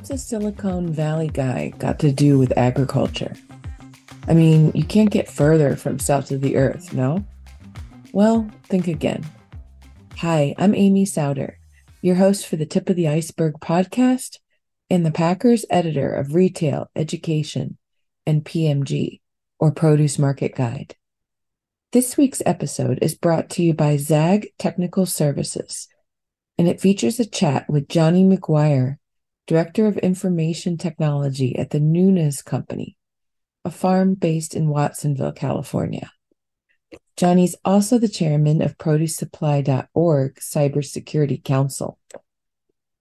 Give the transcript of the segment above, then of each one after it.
What's a Silicon Valley guy got to do with agriculture? I mean, you can't get further from south of the earth, no? Well, think again. Hi, I'm Amy Sowder, your host for the Tip of the Iceberg podcast and the Packers editor of Retail, Education, and PMG, or Produce Market Guide. This week's episode is brought to you by Zag Technical Services, and it features a chat with Johnny McGuire Director of Information Technology at the Nunes Company, a farm based in Watsonville, California. Johnny's also the chairman of ProduceSupply.org Cybersecurity Council.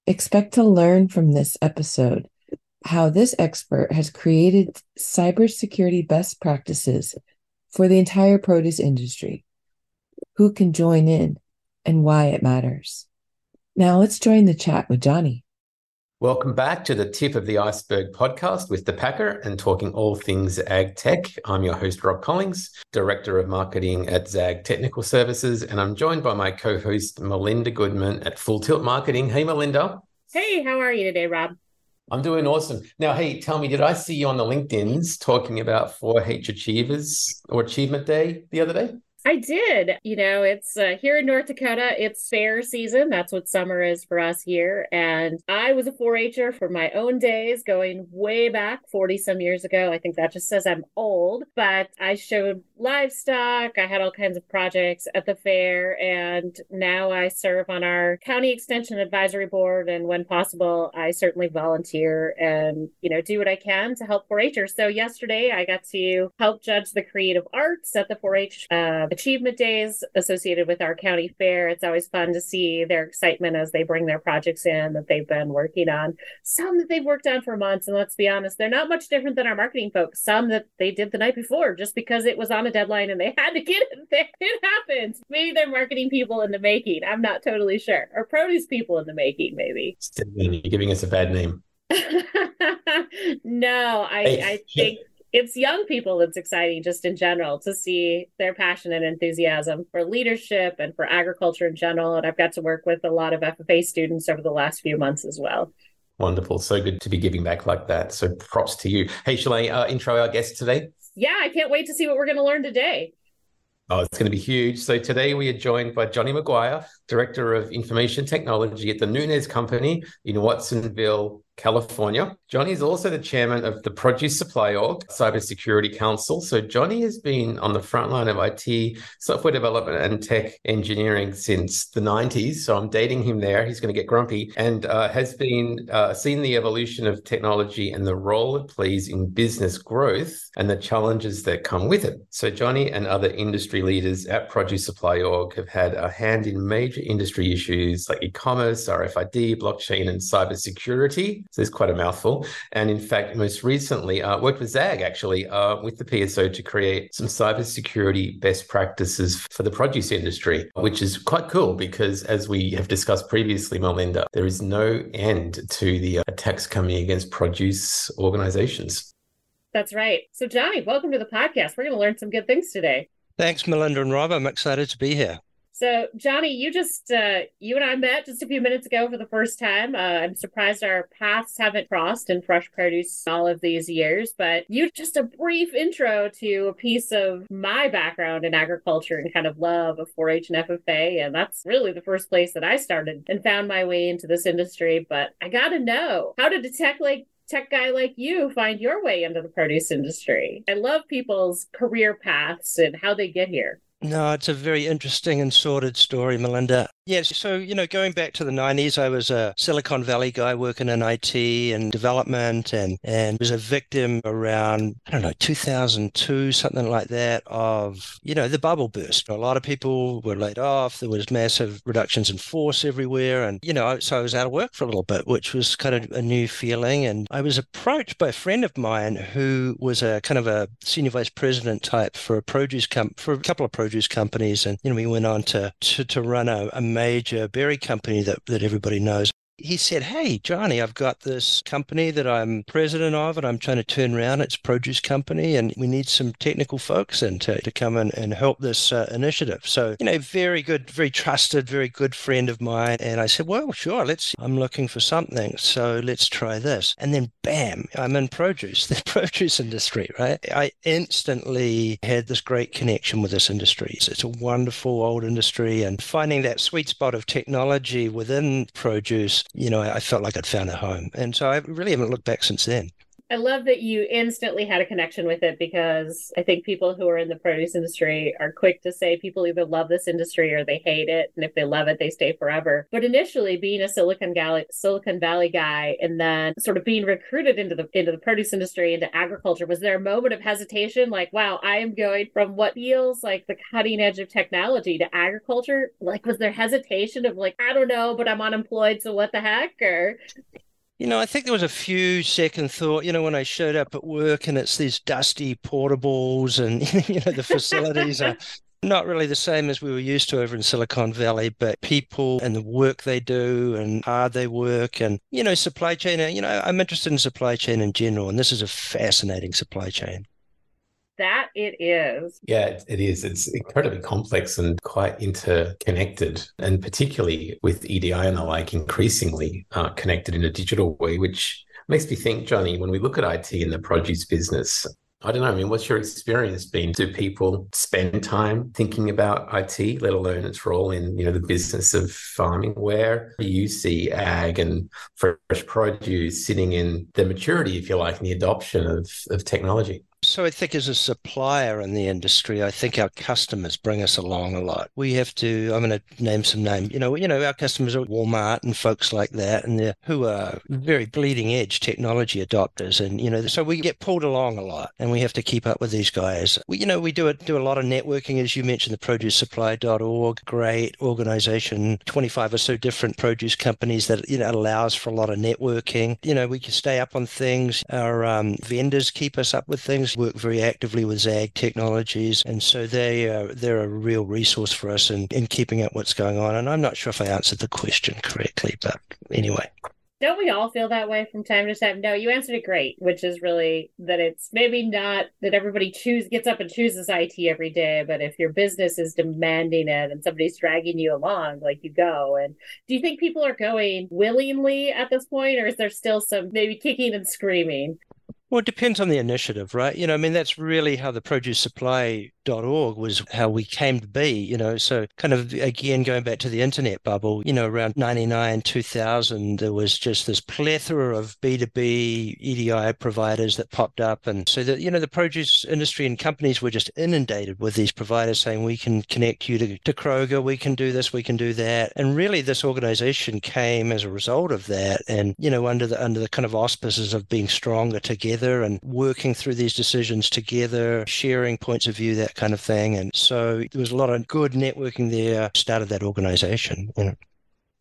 Expect to learn from this episode how this expert has created cybersecurity best practices for the entire produce industry, who can join in, and why it matters. Now let's join the chat with Johnny. Welcome back to the Tip of the Iceberg podcast with the Packer and talking all things ag tech. I'm your host, Rob Collings, Director of Marketing at Zag Technical Services, and I'm joined by my co host, Melinda Goodman at Full Tilt Marketing. Hey, Melinda. Hey, how are you today, Rob? I'm doing awesome. Now, hey, tell me, did I see you on the LinkedIn's talking about 4-H Achievers or Achievement Day the other day? I did. You know, it's uh, here in North Dakota, it's fair season. That's what summer is for us here. And I was a 4 H'er for my own days, going way back 40 some years ago. I think that just says I'm old, but I showed livestock. I had all kinds of projects at the fair. And now I serve on our county extension advisory board. And when possible, I certainly volunteer and, you know, do what I can to help 4 H'ers. So yesterday I got to help judge the creative arts at the 4 H. Uh, Um, achievement days associated with our county fair. It's always fun to see their excitement as they bring their projects in that they've been working on. Some that they've worked on for months. And let's be honest, they're not much different than our marketing folks. Some that they did the night before just because it was on a deadline and they had to get it there. It happens. Maybe they're marketing people in the making. I'm not totally sure. Or produce people in the making, maybe. You're giving us a bad name. no, I, hey, I think it's young people that's exciting just in general to see their passion and enthusiasm for leadership and for agriculture in general. And I've got to work with a lot of FFA students over the last few months as well. Wonderful. So good to be giving back like that. So props to you. Hey, shall I uh, intro our guest today? Yeah, I can't wait to see what we're going to learn today. Oh, it's going to be huge. So today we are joined by Johnny McGuire, Director of Information Technology at the Nunes Company in Watsonville, California. Johnny is also the chairman of the Produce Supply Org Cybersecurity Council. So Johnny has been on the front line of IT, software development, and tech engineering since the 90s. So I'm dating him there. He's going to get grumpy and uh, has been uh, seen the evolution of technology and the role it plays in business growth and the challenges that come with it. So Johnny and other industry leaders at Produce Supply Org have had a hand in major industry issues like e-commerce, RFID, blockchain, and cybersecurity. So it's quite a mouthful. And in fact, most recently uh, worked with Zag actually uh, with the PSO to create some cybersecurity best practices for the produce industry, which is quite cool because as we have discussed previously, Melinda, there is no end to the uh, attacks coming against produce organizations. That's right. So, Johnny, welcome to the podcast. We're going to learn some good things today. Thanks, Melinda and Rob. I'm excited to be here. So, Johnny, you just uh, you and I met just a few minutes ago for the first time. Uh, I'm surprised our paths haven't crossed in fresh produce all of these years, but you just a brief intro to a piece of my background in agriculture and kind of love of 4-H and FFA, and that's really the first place that I started and found my way into this industry. But I got to know how did a tech like tech guy like you find your way into the produce industry? I love people's career paths and how they get here. No, it's a very interesting and sordid story, Melinda. Yes. So, you know, going back to the 90s, I was a Silicon Valley guy working in IT and development and, and was a victim around, I don't know, 2002, something like that, of, you know, the bubble burst. A lot of people were laid off. There was massive reductions in force everywhere. And, you know, so I was out of work for a little bit, which was kind of a new feeling. And I was approached by a friend of mine who was a kind of a senior vice president type for a produce comp for a couple of produce companies. And, you know, we went on to, to, to run a, a major berry company that, that everybody knows. He said, Hey, Johnny, I've got this company that I'm president of and I'm trying to turn around. It's produce company and we need some technical folks in to, to come in and help this uh, initiative. So, you know, very good, very trusted, very good friend of mine. And I said, Well, sure, let's, I'm looking for something. So let's try this. And then bam, I'm in produce, the produce industry, right? I instantly had this great connection with this industry. So it's a wonderful old industry and finding that sweet spot of technology within produce you know, I felt like I'd found a home. And so I really haven't looked back since then. I love that you instantly had a connection with it because I think people who are in the produce industry are quick to say people either love this industry or they hate it. And if they love it, they stay forever. But initially being a Silicon Valley Silicon Valley guy and then sort of being recruited into the into the produce industry, into agriculture, was there a moment of hesitation? Like, wow, I am going from what feels like the cutting edge of technology to agriculture. Like, was there hesitation of like, I don't know, but I'm unemployed, so what the heck? Or you know, I think there was a few second thought, you know, when I showed up at work and it's these dusty portables and, you know, the facilities are not really the same as we were used to over in Silicon Valley, but people and the work they do and hard they work and, you know, supply chain, you know, I'm interested in supply chain in general. And this is a fascinating supply chain that it is. Yeah, it is. It's incredibly complex and quite interconnected, and particularly with EDI and the like, increasingly uh, connected in a digital way, which makes me think, Johnny, when we look at IT in the produce business, I don't know. I mean, what's your experience been? Do people spend time thinking about IT, let alone it's role in, you know, the business of farming? Where do you see ag and fresh produce sitting in the maturity, if you like, in the adoption of, of technology? So I think as a supplier in the industry, I think our customers bring us along a lot. We have to. I'm going to name some names. You know, you know, our customers are Walmart and folks like that, and they're who are very bleeding edge technology adopters, and you know, so we get pulled along a lot, and we have to keep up with these guys. We, you know, we do it do a lot of networking, as you mentioned, the ProduceSupply.org, great organization, 25 or so different produce companies that you know allows for a lot of networking. You know, we can stay up on things. Our um, vendors keep us up with things work very actively with Zag Technologies, and so they are they're a real resource for us in, in keeping up what's going on. And I'm not sure if I answered the question correctly, but anyway. Don't we all feel that way from time to time? No, you answered it great, which is really that it's maybe not that everybody choose gets up and chooses IT every day, but if your business is demanding it and somebody's dragging you along, like you go. And do you think people are going willingly at this point, or is there still some maybe kicking and screaming? Well, it depends on the initiative, right? You know, I mean, that's really how the produce supply org was how we came to be, you know. So, kind of again, going back to the internet bubble, you know, around 99, 2000, there was just this plethora of B2B EDI providers that popped up. And so, that, you know, the produce industry and companies were just inundated with these providers saying, we can connect you to, to Kroger, we can do this, we can do that. And really, this organization came as a result of that. And, you know, under the, under the kind of auspices of being stronger together and working through these decisions together, sharing points of view, that kind of thing. And so there was a lot of good networking there, started that organization. You know.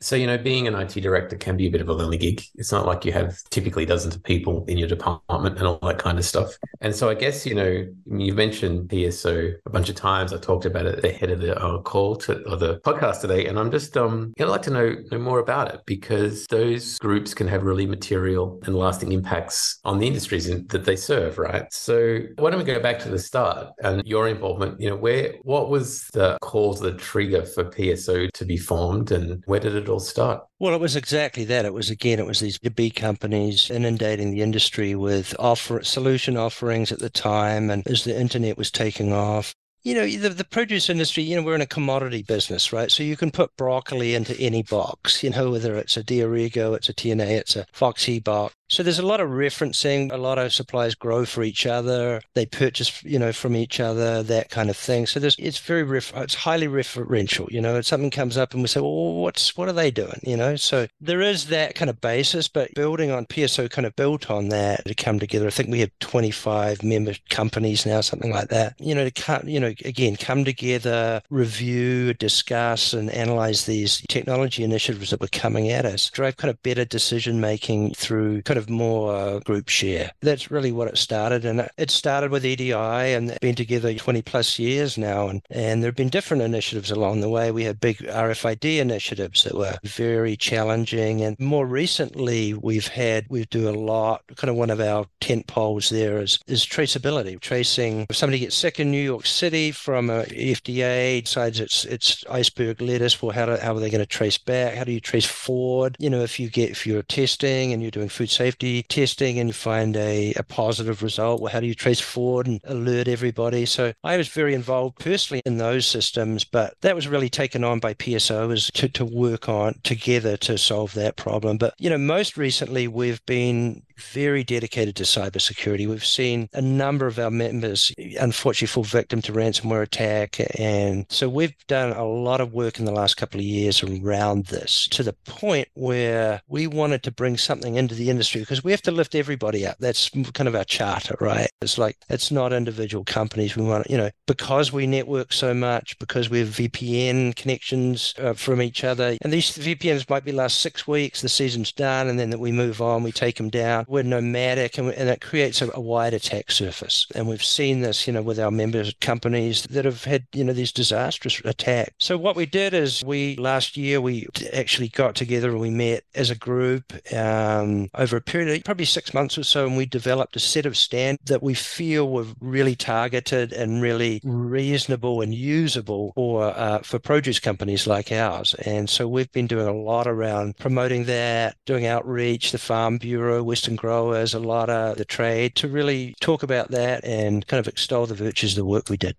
So, you know, being an IT director can be a bit of a lonely gig. It's not like you have typically dozens of people in your department and all that kind of stuff. And so I guess, you know, you've mentioned PSO a bunch of times. I talked about it ahead of the uh, call to or the podcast today. And I'm just um I'd like to know, know more about it because those groups can have really material and lasting impacts on the industries in, that they serve, right? So why don't we go back to the start and your involvement, you know, where what was the cause, the trigger for PSO to be formed and where did it all start? Well, it was exactly that. It was again, it was these big companies inundating the industry with offer solution offerings at the time, and as the internet was taking off, you know, the, the produce industry, you know, we're in a commodity business, right? So you can put broccoli into any box, you know, whether it's a D'Arrigo, it's a T&A, it's a Foxy box. So there's a lot of referencing. A lot of suppliers grow for each other. They purchase, you know, from each other, that kind of thing. So there's, it's very, ref, it's highly referential. You know, something comes up and we say, well, what's, what are they doing? You know, so there is that kind of basis, but building on PSO kind of built on that to come together. I think we have 25 member companies now, something like that. You know, to come, you know, again, come together, review, discuss, and analyze these technology initiatives that were coming at us, drive kind of better decision making through kind kind of more uh, group share. That's really what it started. And it started with EDI and been together 20 plus years now. And, and there have been different initiatives along the way. We had big RFID initiatives that were very challenging. And more recently, we've had, we do a lot, kind of one of our tent poles there is, is traceability, tracing if somebody gets sick in New York City from a FDA, decides it's, it's iceberg lettuce, well, how, do, how are they going to trace back? How do you trace forward? You know, if you get, if you're testing and you're doing food safety testing and find a, a positive result, well, how do you trace forward and alert everybody? So I was very involved personally in those systems, but that was really taken on by PSO to, to work on together to solve that problem. But, you know, most recently we've been very dedicated to cybersecurity. We've seen a number of our members unfortunately fall victim to ransomware attack. And so we've done a lot of work in the last couple of years around this to the point where we wanted to bring something into the industry because we have to lift everybody up. That's kind of our charter, right? It's like, it's not individual companies. We want, you know, because we network so much, because we have VPN connections uh, from each other, and these VPNs might be last six weeks, the season's done, and then that we move on, we take them down we're nomadic and, and it creates a, a, wide attack surface. And we've seen this, you know, with our members companies that have had, you know, these disastrous attacks. So what we did is we last year we actually got together and we met as a group um, over a period of probably six months or so, and we developed a set of standards that we feel were really targeted and really reasonable and usable for uh, for produce companies like ours. And so we've been doing a lot around promoting that, doing outreach, the Farm Bureau, Western growers, a lot of the trade to really talk about that and kind of extol the virtues of the work we did.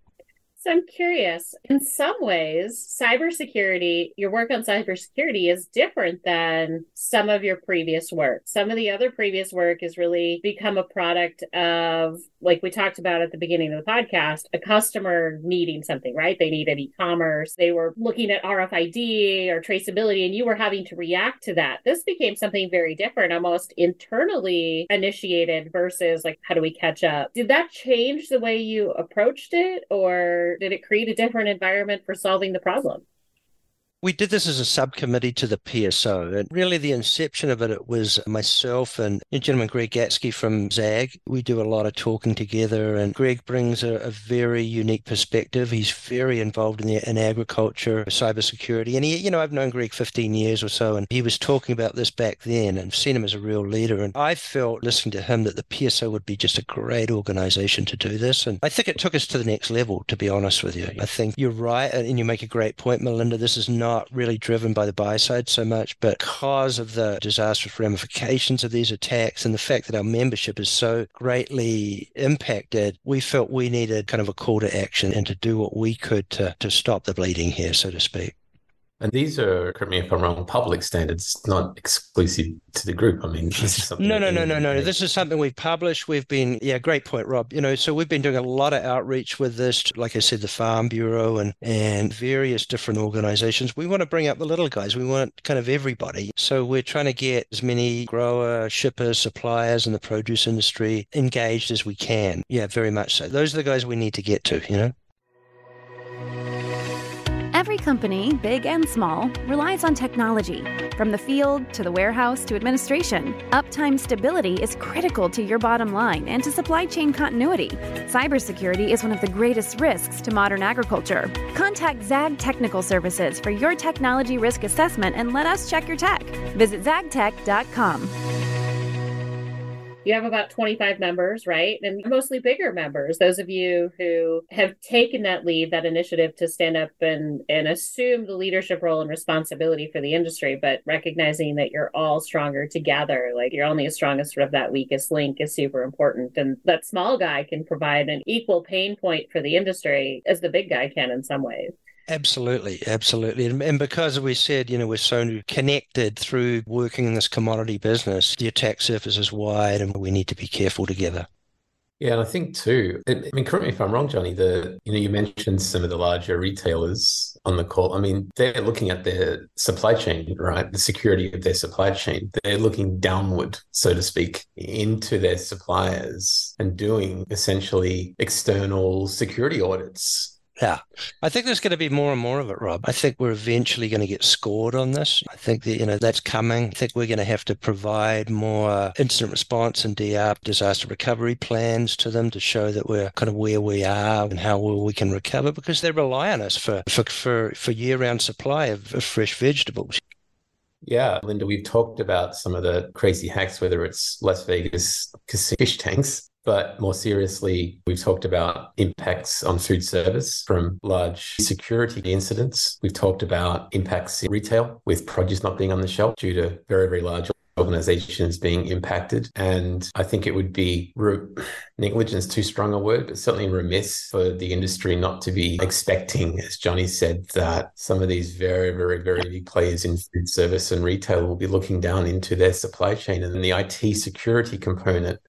So I'm curious, in some ways, cybersecurity, your work on cybersecurity is different than some of your previous work. Some of the other previous work has really become a product of, like we talked about at the beginning of the podcast, a customer needing something, right? They needed e commerce, they were looking at RFID or traceability, and you were having to react to that. This became something very different, almost internally initiated versus like, how do we catch up? Did that change the way you approached it or? Did it create a different environment for solving the problem? We did this as a subcommittee to the PSO. And really, the inception of it, it was myself and gentleman, Greg Gatzke from ZAG. We do a lot of talking together, and Greg brings a, a very unique perspective. He's very involved in, the, in agriculture, cybersecurity. And he, you know, I've known Greg 15 years or so, and he was talking about this back then and seen him as a real leader. And I felt listening to him that the PSO would be just a great organization to do this. And I think it took us to the next level, to be honest with you. I think you're right. And you make a great point, Melinda. This is not not really driven by the buy side so much, but because of the disastrous ramifications of these attacks and the fact that our membership is so greatly impacted, we felt we needed kind of a call to action and to do what we could to, to stop the bleeding here, so to speak. And these are, correct me if I'm wrong, public standards, not exclusive to the group. I mean, this is something. No, no, no, no, no. This is something we've published. We've been, yeah, great point, Rob. You know, so we've been doing a lot of outreach with this. Like I said, the Farm Bureau and and various different organizations. We want to bring up the little guys. We want kind of everybody. So we're trying to get as many grower, shippers, suppliers, and the produce industry engaged as we can. Yeah, very much so. Those are the guys we need to get to. You know. Company, big and small, relies on technology. From the field to the warehouse to administration, uptime stability is critical to your bottom line and to supply chain continuity. Cybersecurity is one of the greatest risks to modern agriculture. Contact ZAG Technical Services for your technology risk assessment and let us check your tech. Visit zagtech.com you have about 25 members, right? And mostly bigger members. Those of you who have taken that lead, that initiative to stand up and, and assume the leadership role and responsibility for the industry, but recognizing that you're all stronger together. Like you're only as strong as sort of that weakest link is super important. And that small guy can provide an equal pain point for the industry as the big guy can in some ways. Absolutely, absolutely. And, and, because we said, you know, we're so connected through working in this commodity business, the attack surface is wide and we need to be careful together. Yeah, and I think too, I mean, correct me if I'm wrong, Johnny, the you know, you mentioned some of the larger retailers on the call. I mean, they're looking at their supply chain, right? The security of their supply chain. They're looking downward, so to speak, into their suppliers and doing essentially external security audits Yeah. I think there's going to be more and more of it, Rob. I think we're eventually going to get scored on this. I think that, you know, that's coming. I think we're going to have to provide more incident response and DR disaster recovery plans to them to show that we're kind of where we are and how well we can recover because they rely on us for, for, for, for year round supply of, of fresh vegetables. Yeah, Linda, we've talked about some of the crazy hacks, whether it's Las Vegas fish tanks but more seriously, we've talked about impacts on food service from large security incidents. We've talked about impacts in retail with produce not being on the shelf due to very, very large organizations being impacted. And I think it would be re- negligence too strong a word, but certainly remiss for the industry not to be expecting, as Johnny said, that some of these very, very, very big players in food service and retail will be looking down into their supply chain and the IT security component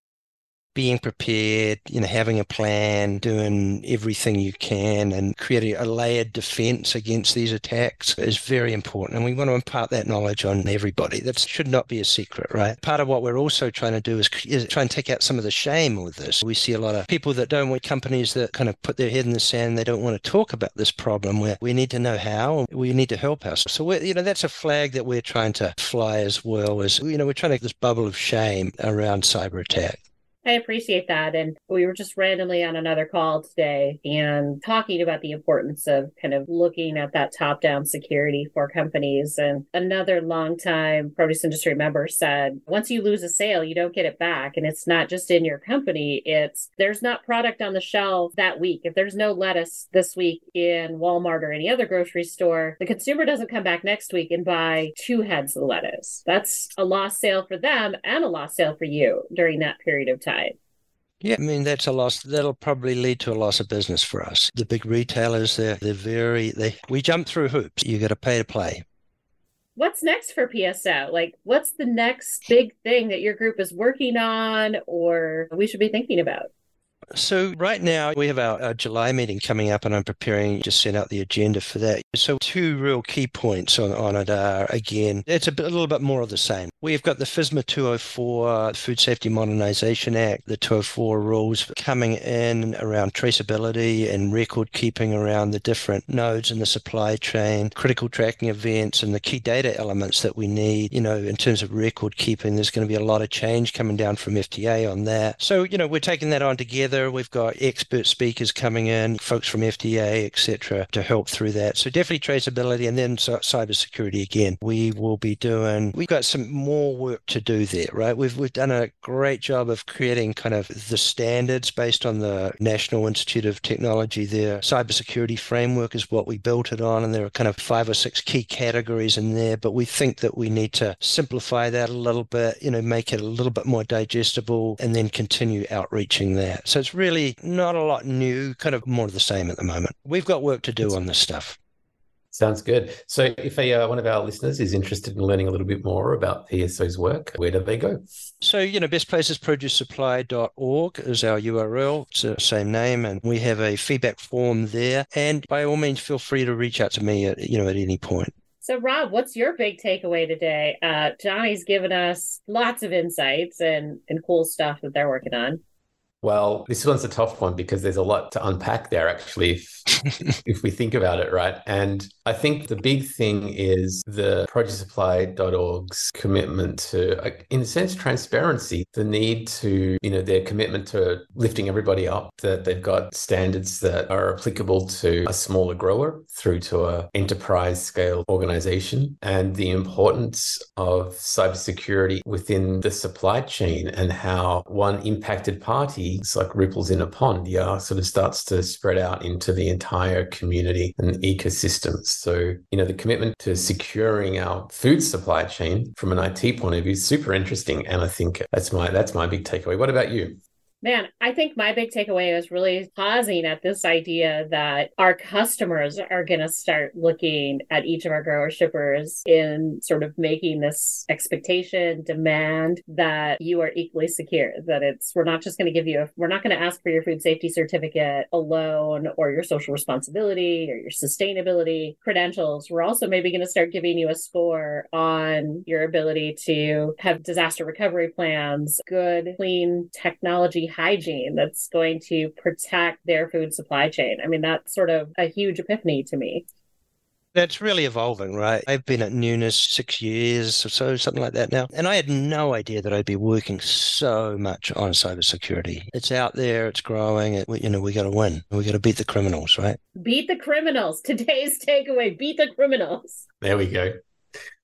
being prepared, you know, having a plan, doing everything you can, and creating a layered defense against these attacks is very important. And we want to impart that knowledge on everybody. That should not be a secret, right? Part of what we're also trying to do is, is try and take out some of the shame with this. We see a lot of people that don't want companies that kind of put their head in the sand. They don't want to talk about this problem where we need to know how, we need to help us. So, you know, that's a flag that we're trying to fly as well as, you know, we're trying to this bubble of shame around cyber attack. I appreciate that. And we were just randomly on another call today and talking about the importance of kind of looking at that top down security for companies. And another longtime produce industry member said, once you lose a sale, you don't get it back. And it's not just in your company, it's there's not product on the shelf that week. If there's no lettuce this week in Walmart or any other grocery store, the consumer doesn't come back next week and buy two heads of lettuce. That's a lost sale for them and a lost sale for you during that period of time side. Yeah, I mean that's a loss. That'll probably lead to a loss of business for us. The big retailers, they're they're very they we jump through hoops. You got to pay to play. What's next for PSO? Like, what's the next big thing that your group is working on, or we should be thinking about? So, right now, we have our, our, July meeting coming up, and I'm preparing to send out the agenda for that. So, two real key points on, on it are again, it's a, bit, a little bit more of the same. We've got the FSMA 204 Food Safety Modernization Act, the 204 rules coming in around traceability and record keeping around the different nodes in the supply chain, critical tracking events, and the key data elements that we need. You know, in terms of record keeping, there's going to be a lot of change coming down from FDA on that. So, you know, we're taking that on together We've got expert speakers coming in, folks from FDA, etc., to help through that. So definitely traceability, and then cybersecurity again. We will be doing. We've got some more work to do there, right? We've we've done a great job of creating kind of the standards based on the National Institute of Technology. Their cybersecurity framework is what we built it on, and there are kind of five or six key categories in there. But we think that we need to simplify that a little bit, you know, make it a little bit more digestible, and then continue outreaching that. So it's really not a lot new, kind of more of the same at the moment. We've got work to do on this stuff. Sounds good. So, if a, uh, one of our listeners is interested in learning a little bit more about PSO's work, where do they go? So, you know, best place is producesupply.org is our URL. It's the same name, and we have a feedback form there. And by all means, feel free to reach out to me at you know at any point. So, Rob, what's your big takeaway today? Uh, Johnny's given us lots of insights and and cool stuff that they're working on. Well, this one's a tough one because there's a lot to unpack there, actually, if, if we think about it, right? And I think the big thing is the producesupply.org's commitment to, in a sense, transparency, the need to, you know, their commitment to lifting everybody up, that they've got standards that are applicable to a smaller grower through to a enterprise scale organization, and the importance of cybersecurity within the supply chain and how one impacted party it's like ripples in a pond, yeah, sort of starts to spread out into the entire community and ecosystem. So, you know, the commitment to securing our food supply chain from an IT point of view is super interesting. And I think that's my that's my big takeaway. What about you? Man, I think my big takeaway is really pausing at this idea that our customers are going to start looking at each of our grower shippers in sort of making this expectation, demand that you are equally secure, that it's, we're not just going to give you, a, we're not going to ask for your food safety certificate alone or your social responsibility or your sustainability credentials. We're also maybe going to start giving you a score on your ability to have disaster recovery plans, good, clean technology hygiene that's going to protect their food supply chain. I mean, that's sort of a huge epiphany to me. That's really evolving, right? I've been at Nunes six years or so, something like that now. And I had no idea that I'd be working so much on cybersecurity. It's out there, it's growing. It, you know, we got to win. We got to beat the criminals, right? Beat the criminals. Today's takeaway beat the criminals. There we go.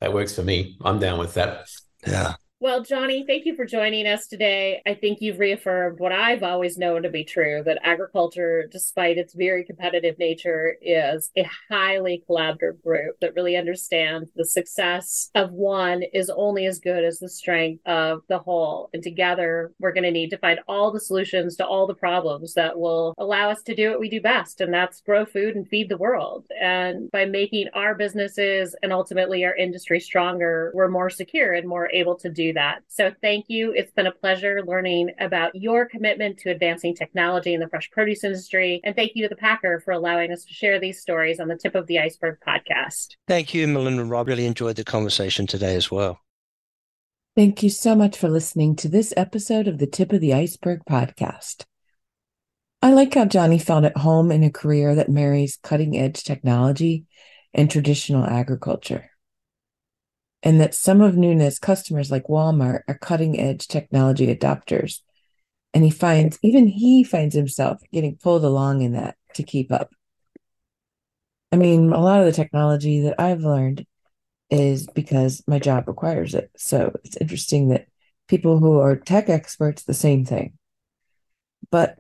That works for me. I'm down with that. Yeah. Well, Johnny, thank you for joining us today. I think you've reaffirmed what I've always known to be true that agriculture, despite its very competitive nature, is a highly collaborative group that really understands the success of one is only as good as the strength of the whole. And together, we're going to need to find all the solutions to all the problems that will allow us to do what we do best, and that's grow food and feed the world. And by making our businesses and ultimately our industry stronger, we're more secure and more able to do that. So thank you. It's been a pleasure learning about your commitment to advancing technology in the fresh produce industry. And thank you to the Packer for allowing us to share these stories on the Tip of the Iceberg podcast. Thank you, Melinda and Rob. Really enjoyed the conversation today as well. Thank you so much for listening to this episode of the Tip of the Iceberg podcast. I like how Johnny felt at home in a career that marries cutting edge technology and traditional agriculture and that some of Nunes' customers, like Walmart, are cutting edge technology adopters. And he finds, even he finds himself getting pulled along in that to keep up. I mean, a lot of the technology that I've learned is because my job requires it. So it's interesting that people who are tech experts, the same thing. But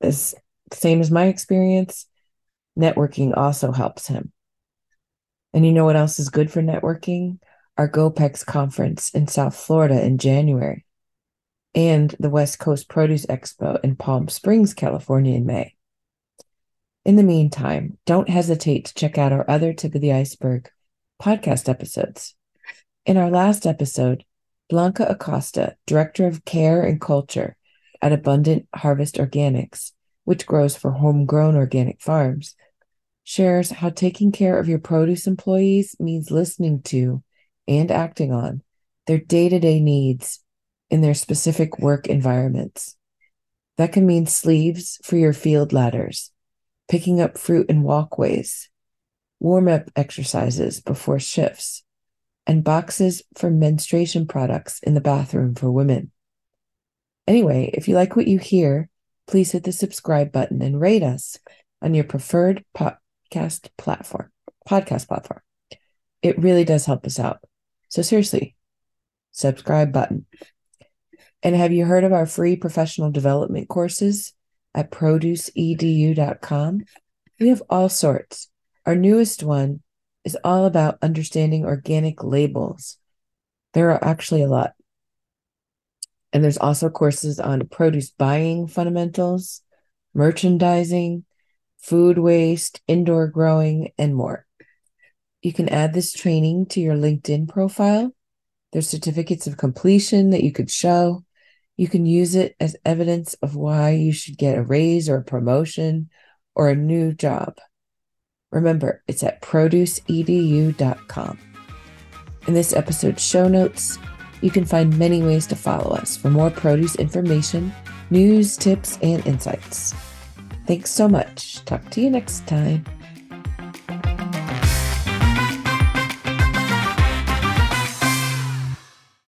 as same as my experience, networking also helps him. And you know what else is good for networking? Our GOPEX conference in South Florida in January, and the West Coast Produce Expo in Palm Springs, California in May. In the meantime, don't hesitate to check out our other Tip of the Iceberg podcast episodes. In our last episode, Blanca Acosta, Director of Care and Culture at Abundant Harvest Organics, which grows for homegrown organic farms, shares how taking care of your produce employees means listening to and acting on their day to day needs in their specific work environments. That can mean sleeves for your field ladders, picking up fruit in walkways, warm up exercises before shifts, and boxes for menstruation products in the bathroom for women. Anyway, if you like what you hear, please hit the subscribe button and rate us on your preferred podcast platform. Podcast platform. It really does help us out. So seriously, subscribe button. And have you heard of our free professional development courses at produceedu.com? We have all sorts. Our newest one is all about understanding organic labels. There are actually a lot. And there's also courses on produce buying fundamentals, merchandising, food waste, indoor growing, and more. You can add this training to your LinkedIn profile. There's certificates of completion that you could show. You can use it as evidence of why you should get a raise or a promotion or a new job. Remember, it's at produceedu.com. In this episode's show notes, you can find many ways to follow us for more produce information, news, tips, and insights. Thanks so much. Talk to you next time.